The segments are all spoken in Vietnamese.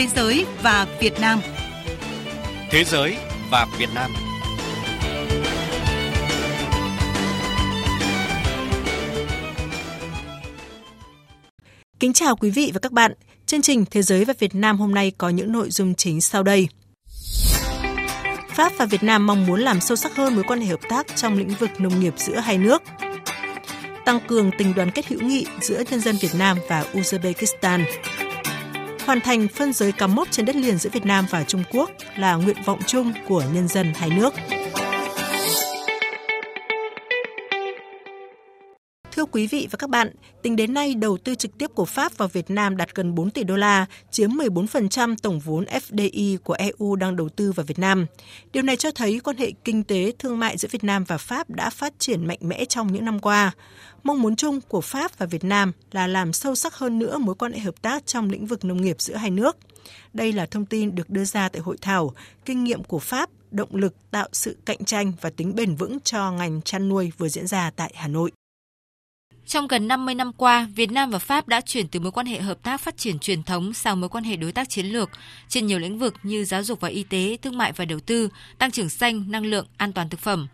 Thế giới và Việt Nam. Thế giới và Việt Nam. Kính chào quý vị và các bạn. Chương trình Thế giới và Việt Nam hôm nay có những nội dung chính sau đây. Pháp và Việt Nam mong muốn làm sâu sắc hơn mối quan hệ hợp tác trong lĩnh vực nông nghiệp giữa hai nước. Tăng cường tình đoàn kết hữu nghị giữa nhân dân Việt Nam và Uzbekistan. Hoàn thành phân giới cắm mốc trên đất liền giữa Việt Nam và Trung Quốc là nguyện vọng chung của nhân dân hai nước. Quý vị và các bạn, tính đến nay đầu tư trực tiếp của Pháp vào Việt Nam đạt gần 4 tỷ đô la, chiếm 14% tổng vốn FDI của EU đang đầu tư vào Việt Nam. Điều này cho thấy quan hệ kinh tế thương mại giữa Việt Nam và Pháp đã phát triển mạnh mẽ trong những năm qua. Mong muốn chung của Pháp và Việt Nam là làm sâu sắc hơn nữa mối quan hệ hợp tác trong lĩnh vực nông nghiệp giữa hai nước. Đây là thông tin được đưa ra tại hội thảo Kinh nghiệm của Pháp, động lực tạo sự cạnh tranh và tính bền vững cho ngành chăn nuôi vừa diễn ra tại Hà Nội. Trong gần 50 năm qua, Việt Nam và Pháp đã chuyển từ mối quan hệ hợp tác phát triển truyền thống sang mối quan hệ đối tác chiến lược trên nhiều lĩnh vực như giáo dục và y tế, thương mại và đầu tư, tăng trưởng xanh, năng lượng, an toàn thực phẩm.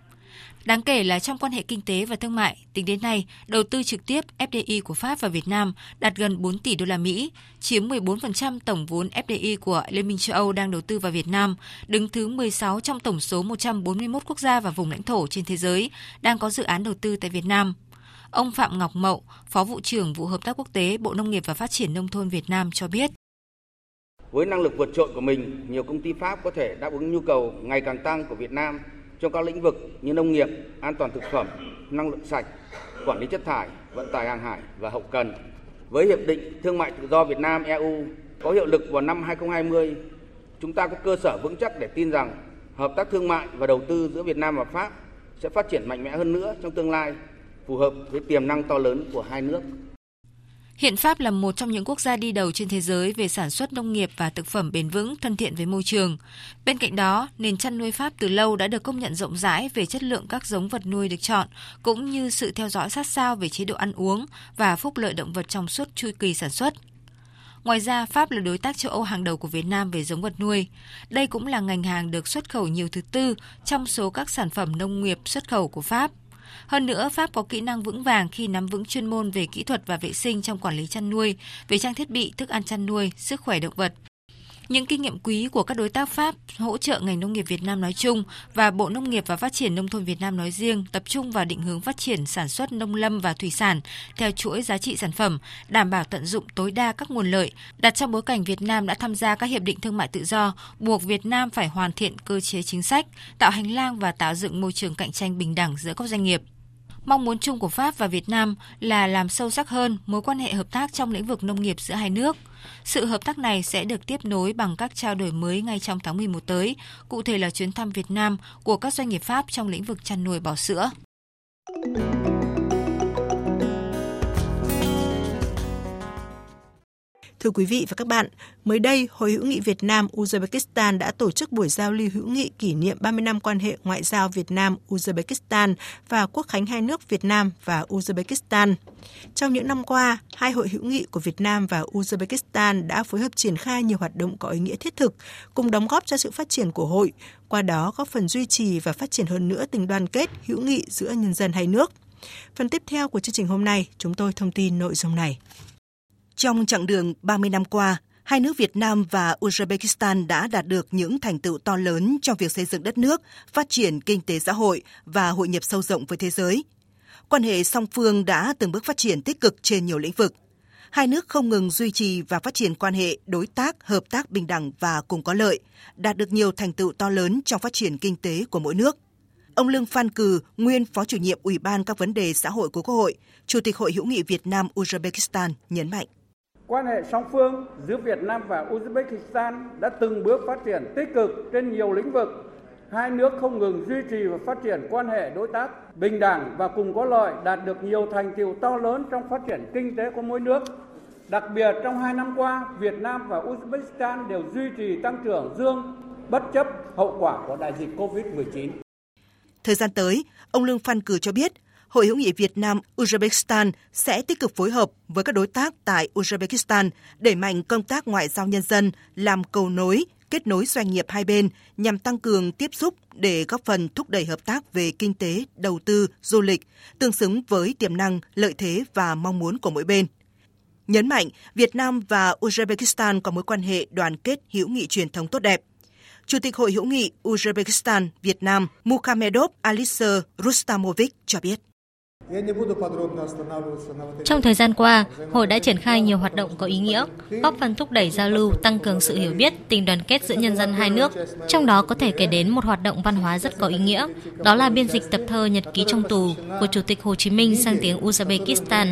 Đáng kể là trong quan hệ kinh tế và thương mại, tính đến nay, đầu tư trực tiếp FDI của Pháp và Việt Nam đạt gần 4 tỷ đô la Mỹ, chiếm 14% tổng vốn FDI của Liên minh châu Âu đang đầu tư vào Việt Nam, đứng thứ 16 trong tổng số 141 quốc gia và vùng lãnh thổ trên thế giới đang có dự án đầu tư tại Việt Nam. Ông Phạm Ngọc Mậu, Phó vụ trưởng vụ hợp tác quốc tế Bộ Nông nghiệp và Phát triển nông thôn Việt Nam cho biết. Với năng lực vượt trội của mình, nhiều công ty Pháp có thể đáp ứng nhu cầu ngày càng tăng của Việt Nam trong các lĩnh vực như nông nghiệp, an toàn thực phẩm, năng lượng sạch, quản lý chất thải, vận tải hàng hải và hậu cần. Với hiệp định thương mại tự do Việt Nam EU có hiệu lực vào năm 2020, chúng ta có cơ sở vững chắc để tin rằng hợp tác thương mại và đầu tư giữa Việt Nam và Pháp sẽ phát triển mạnh mẽ hơn nữa trong tương lai phù hợp với tiềm năng to lớn của hai nước. Hiện Pháp là một trong những quốc gia đi đầu trên thế giới về sản xuất nông nghiệp và thực phẩm bền vững, thân thiện với môi trường. Bên cạnh đó, nền chăn nuôi Pháp từ lâu đã được công nhận rộng rãi về chất lượng các giống vật nuôi được chọn, cũng như sự theo dõi sát sao về chế độ ăn uống và phúc lợi động vật trong suốt chu kỳ sản xuất. Ngoài ra, Pháp là đối tác châu Âu hàng đầu của Việt Nam về giống vật nuôi. Đây cũng là ngành hàng được xuất khẩu nhiều thứ tư trong số các sản phẩm nông nghiệp xuất khẩu của Pháp. Hơn nữa, Pháp có kỹ năng vững vàng khi nắm vững chuyên môn về kỹ thuật và vệ sinh trong quản lý chăn nuôi, về trang thiết bị, thức ăn chăn nuôi, sức khỏe động vật. Những kinh nghiệm quý của các đối tác Pháp hỗ trợ ngành nông nghiệp Việt Nam nói chung và Bộ Nông nghiệp và Phát triển Nông thôn Việt Nam nói riêng tập trung vào định hướng phát triển sản xuất nông lâm và thủy sản theo chuỗi giá trị sản phẩm, đảm bảo tận dụng tối đa các nguồn lợi, đặt trong bối cảnh Việt Nam đã tham gia các hiệp định thương mại tự do, buộc Việt Nam phải hoàn thiện cơ chế chính sách, tạo hành lang và tạo dựng môi trường cạnh tranh bình đẳng giữa các doanh nghiệp. Mong muốn chung của Pháp và Việt Nam là làm sâu sắc hơn mối quan hệ hợp tác trong lĩnh vực nông nghiệp giữa hai nước. Sự hợp tác này sẽ được tiếp nối bằng các trao đổi mới ngay trong tháng 11 tới, cụ thể là chuyến thăm Việt Nam của các doanh nghiệp Pháp trong lĩnh vực chăn nuôi bò sữa. Thưa quý vị và các bạn, mới đây, Hội hữu nghị Việt Nam Uzbekistan đã tổ chức buổi giao lưu hữu nghị kỷ niệm 30 năm quan hệ ngoại giao Việt Nam Uzbekistan và quốc khánh hai nước Việt Nam và Uzbekistan. Trong những năm qua, hai hội hữu nghị của Việt Nam và Uzbekistan đã phối hợp triển khai nhiều hoạt động có ý nghĩa thiết thực, cùng đóng góp cho sự phát triển của hội, qua đó góp phần duy trì và phát triển hơn nữa tình đoàn kết, hữu nghị giữa nhân dân hai nước. Phần tiếp theo của chương trình hôm nay, chúng tôi thông tin nội dung này. Trong chặng đường 30 năm qua, hai nước Việt Nam và Uzbekistan đã đạt được những thành tựu to lớn trong việc xây dựng đất nước, phát triển kinh tế xã hội và hội nhập sâu rộng với thế giới. Quan hệ song phương đã từng bước phát triển tích cực trên nhiều lĩnh vực. Hai nước không ngừng duy trì và phát triển quan hệ đối tác, hợp tác bình đẳng và cùng có lợi, đạt được nhiều thành tựu to lớn trong phát triển kinh tế của mỗi nước. Ông Lương Phan Cừ, nguyên Phó chủ nhiệm Ủy ban các vấn đề xã hội của Quốc hội, Chủ tịch Hội hữu nghị Việt Nam Uzbekistan nhấn mạnh. Quan hệ song phương giữa Việt Nam và Uzbekistan đã từng bước phát triển tích cực trên nhiều lĩnh vực. Hai nước không ngừng duy trì và phát triển quan hệ đối tác bình đẳng và cùng có lợi, đạt được nhiều thành tiệu to lớn trong phát triển kinh tế của mỗi nước. Đặc biệt trong hai năm qua, Việt Nam và Uzbekistan đều duy trì tăng trưởng dương bất chấp hậu quả của đại dịch COVID-19. Thời gian tới, ông Lương Phan Cử cho biết, Hội hữu nghị Việt Nam Uzbekistan sẽ tích cực phối hợp với các đối tác tại Uzbekistan đẩy mạnh công tác ngoại giao nhân dân, làm cầu nối, kết nối doanh nghiệp hai bên nhằm tăng cường tiếp xúc để góp phần thúc đẩy hợp tác về kinh tế, đầu tư, du lịch, tương xứng với tiềm năng, lợi thế và mong muốn của mỗi bên. Nhấn mạnh, Việt Nam và Uzbekistan có mối quan hệ đoàn kết hữu nghị truyền thống tốt đẹp. Chủ tịch Hội hữu nghị Uzbekistan Việt Nam Mukhamedov Alisher Rustamovic cho biết. Trong thời gian qua, hội đã triển khai nhiều hoạt động có ý nghĩa, góp phần thúc đẩy giao lưu, tăng cường sự hiểu biết, tình đoàn kết giữa nhân dân hai nước. Trong đó có thể kể đến một hoạt động văn hóa rất có ý nghĩa, đó là biên dịch tập thơ Nhật ký trong tù của Chủ tịch Hồ Chí Minh sang tiếng Uzbekistan.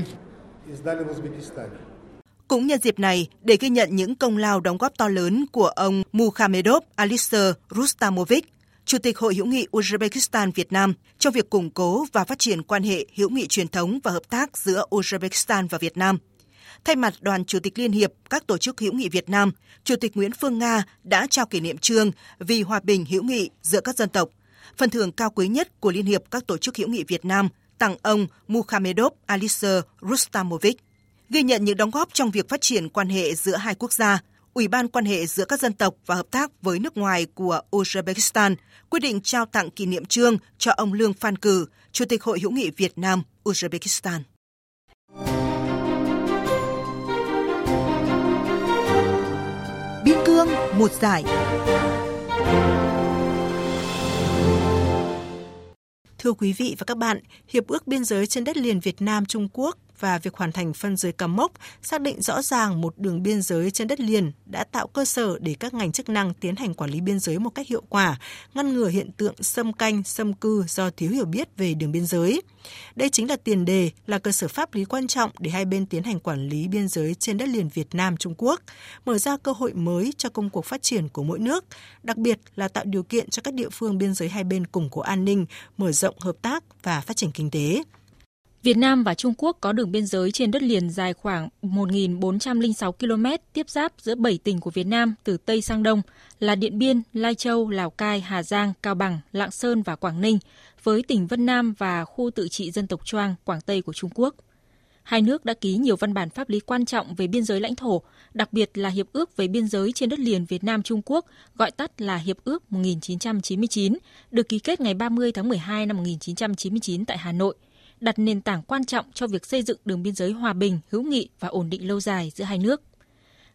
Cũng nhân dịp này, để ghi nhận những công lao đóng góp to lớn của ông Mukhamedov Alisher Rustamovic, Chủ tịch Hội hữu nghị Uzbekistan Việt Nam trong việc củng cố và phát triển quan hệ hữu nghị truyền thống và hợp tác giữa Uzbekistan và Việt Nam. Thay mặt đoàn Chủ tịch Liên hiệp các tổ chức hữu nghị Việt Nam, Chủ tịch Nguyễn Phương Nga đã trao kỷ niệm trương vì hòa bình hữu nghị giữa các dân tộc, phần thưởng cao quý nhất của Liên hiệp các tổ chức hữu nghị Việt Nam tặng ông Mukhamedov Alisher Rustamovic. Ghi nhận những đóng góp trong việc phát triển quan hệ giữa hai quốc gia, Ủy ban quan hệ giữa các dân tộc và hợp tác với nước ngoài của Uzbekistan quyết định trao tặng kỷ niệm trương cho ông Lương Phan Cử, Chủ tịch Hội hữu nghị Việt Nam Uzbekistan. Biên cương một giải. Thưa quý vị và các bạn, Hiệp ước biên giới trên đất liền Việt Nam Trung Quốc và việc hoàn thành phân giới cắm mốc xác định rõ ràng một đường biên giới trên đất liền đã tạo cơ sở để các ngành chức năng tiến hành quản lý biên giới một cách hiệu quả, ngăn ngừa hiện tượng xâm canh, xâm cư do thiếu hiểu biết về đường biên giới. Đây chính là tiền đề, là cơ sở pháp lý quan trọng để hai bên tiến hành quản lý biên giới trên đất liền Việt Nam Trung Quốc, mở ra cơ hội mới cho công cuộc phát triển của mỗi nước, đặc biệt là tạo điều kiện cho các địa phương biên giới hai bên củng cố an ninh, mở rộng hợp tác và phát triển kinh tế. Việt Nam và Trung Quốc có đường biên giới trên đất liền dài khoảng 1.406 km tiếp giáp giữa 7 tỉnh của Việt Nam từ Tây sang Đông là Điện Biên, Lai Châu, Lào Cai, Hà Giang, Cao Bằng, Lạng Sơn và Quảng Ninh với tỉnh Vân Nam và khu tự trị dân tộc Choang, Quảng Tây của Trung Quốc. Hai nước đã ký nhiều văn bản pháp lý quan trọng về biên giới lãnh thổ, đặc biệt là Hiệp ước về biên giới trên đất liền Việt Nam Trung Quốc, gọi tắt là Hiệp ước 1999, được ký kết ngày 30 tháng 12 năm 1999 tại Hà Nội – đặt nền tảng quan trọng cho việc xây dựng đường biên giới hòa bình, hữu nghị và ổn định lâu dài giữa hai nước.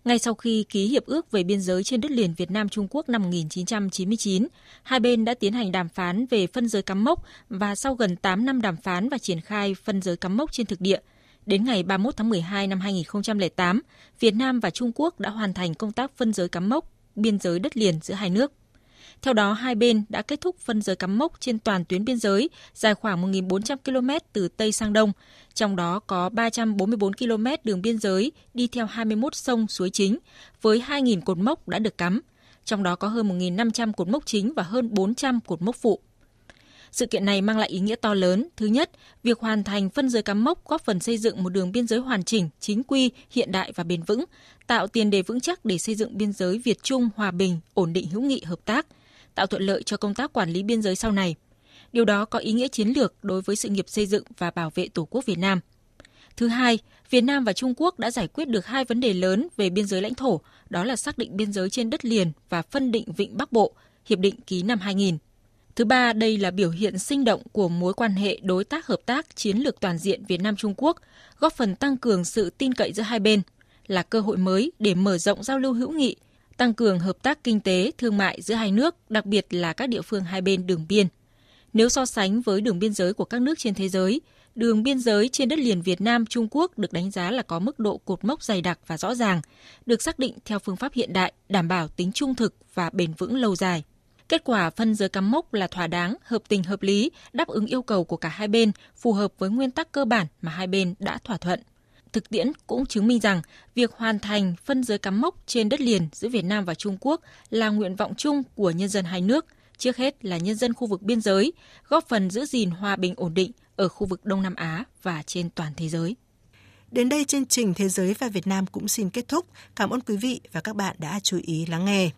Ngay sau khi ký hiệp ước về biên giới trên đất liền Việt Nam Trung Quốc năm 1999, hai bên đã tiến hành đàm phán về phân giới cắm mốc và sau gần 8 năm đàm phán và triển khai phân giới cắm mốc trên thực địa, đến ngày 31 tháng 12 năm 2008, Việt Nam và Trung Quốc đã hoàn thành công tác phân giới cắm mốc biên giới đất liền giữa hai nước. Theo đó, hai bên đã kết thúc phân giới cắm mốc trên toàn tuyến biên giới dài khoảng 1.400 km từ Tây sang Đông, trong đó có 344 km đường biên giới đi theo 21 sông suối chính, với 2.000 cột mốc đã được cắm, trong đó có hơn 1.500 cột mốc chính và hơn 400 cột mốc phụ. Sự kiện này mang lại ý nghĩa to lớn. Thứ nhất, việc hoàn thành phân giới cắm mốc góp phần xây dựng một đường biên giới hoàn chỉnh, chính quy, hiện đại và bền vững, tạo tiền đề vững chắc để xây dựng biên giới Việt Trung hòa bình, ổn định hữu nghị hợp tác – tạo thuận lợi cho công tác quản lý biên giới sau này. Điều đó có ý nghĩa chiến lược đối với sự nghiệp xây dựng và bảo vệ Tổ quốc Việt Nam. Thứ hai, Việt Nam và Trung Quốc đã giải quyết được hai vấn đề lớn về biên giới lãnh thổ, đó là xác định biên giới trên đất liền và phân định vịnh Bắc Bộ, hiệp định ký năm 2000. Thứ ba, đây là biểu hiện sinh động của mối quan hệ đối tác hợp tác chiến lược toàn diện Việt Nam Trung Quốc, góp phần tăng cường sự tin cậy giữa hai bên, là cơ hội mới để mở rộng giao lưu hữu nghị, tăng cường hợp tác kinh tế, thương mại giữa hai nước, đặc biệt là các địa phương hai bên đường biên. Nếu so sánh với đường biên giới của các nước trên thế giới, đường biên giới trên đất liền Việt Nam Trung Quốc được đánh giá là có mức độ cột mốc dày đặc và rõ ràng, được xác định theo phương pháp hiện đại, đảm bảo tính trung thực và bền vững lâu dài. Kết quả phân giới cắm mốc là thỏa đáng, hợp tình hợp lý, đáp ứng yêu cầu của cả hai bên, phù hợp với nguyên tắc cơ bản mà hai bên đã thỏa thuận thực tiễn cũng chứng minh rằng việc hoàn thành phân giới cắm mốc trên đất liền giữa Việt Nam và Trung Quốc là nguyện vọng chung của nhân dân hai nước, trước hết là nhân dân khu vực biên giới, góp phần giữ gìn hòa bình ổn định ở khu vực Đông Nam Á và trên toàn thế giới. Đến đây chương trình Thế giới và Việt Nam cũng xin kết thúc. Cảm ơn quý vị và các bạn đã chú ý lắng nghe.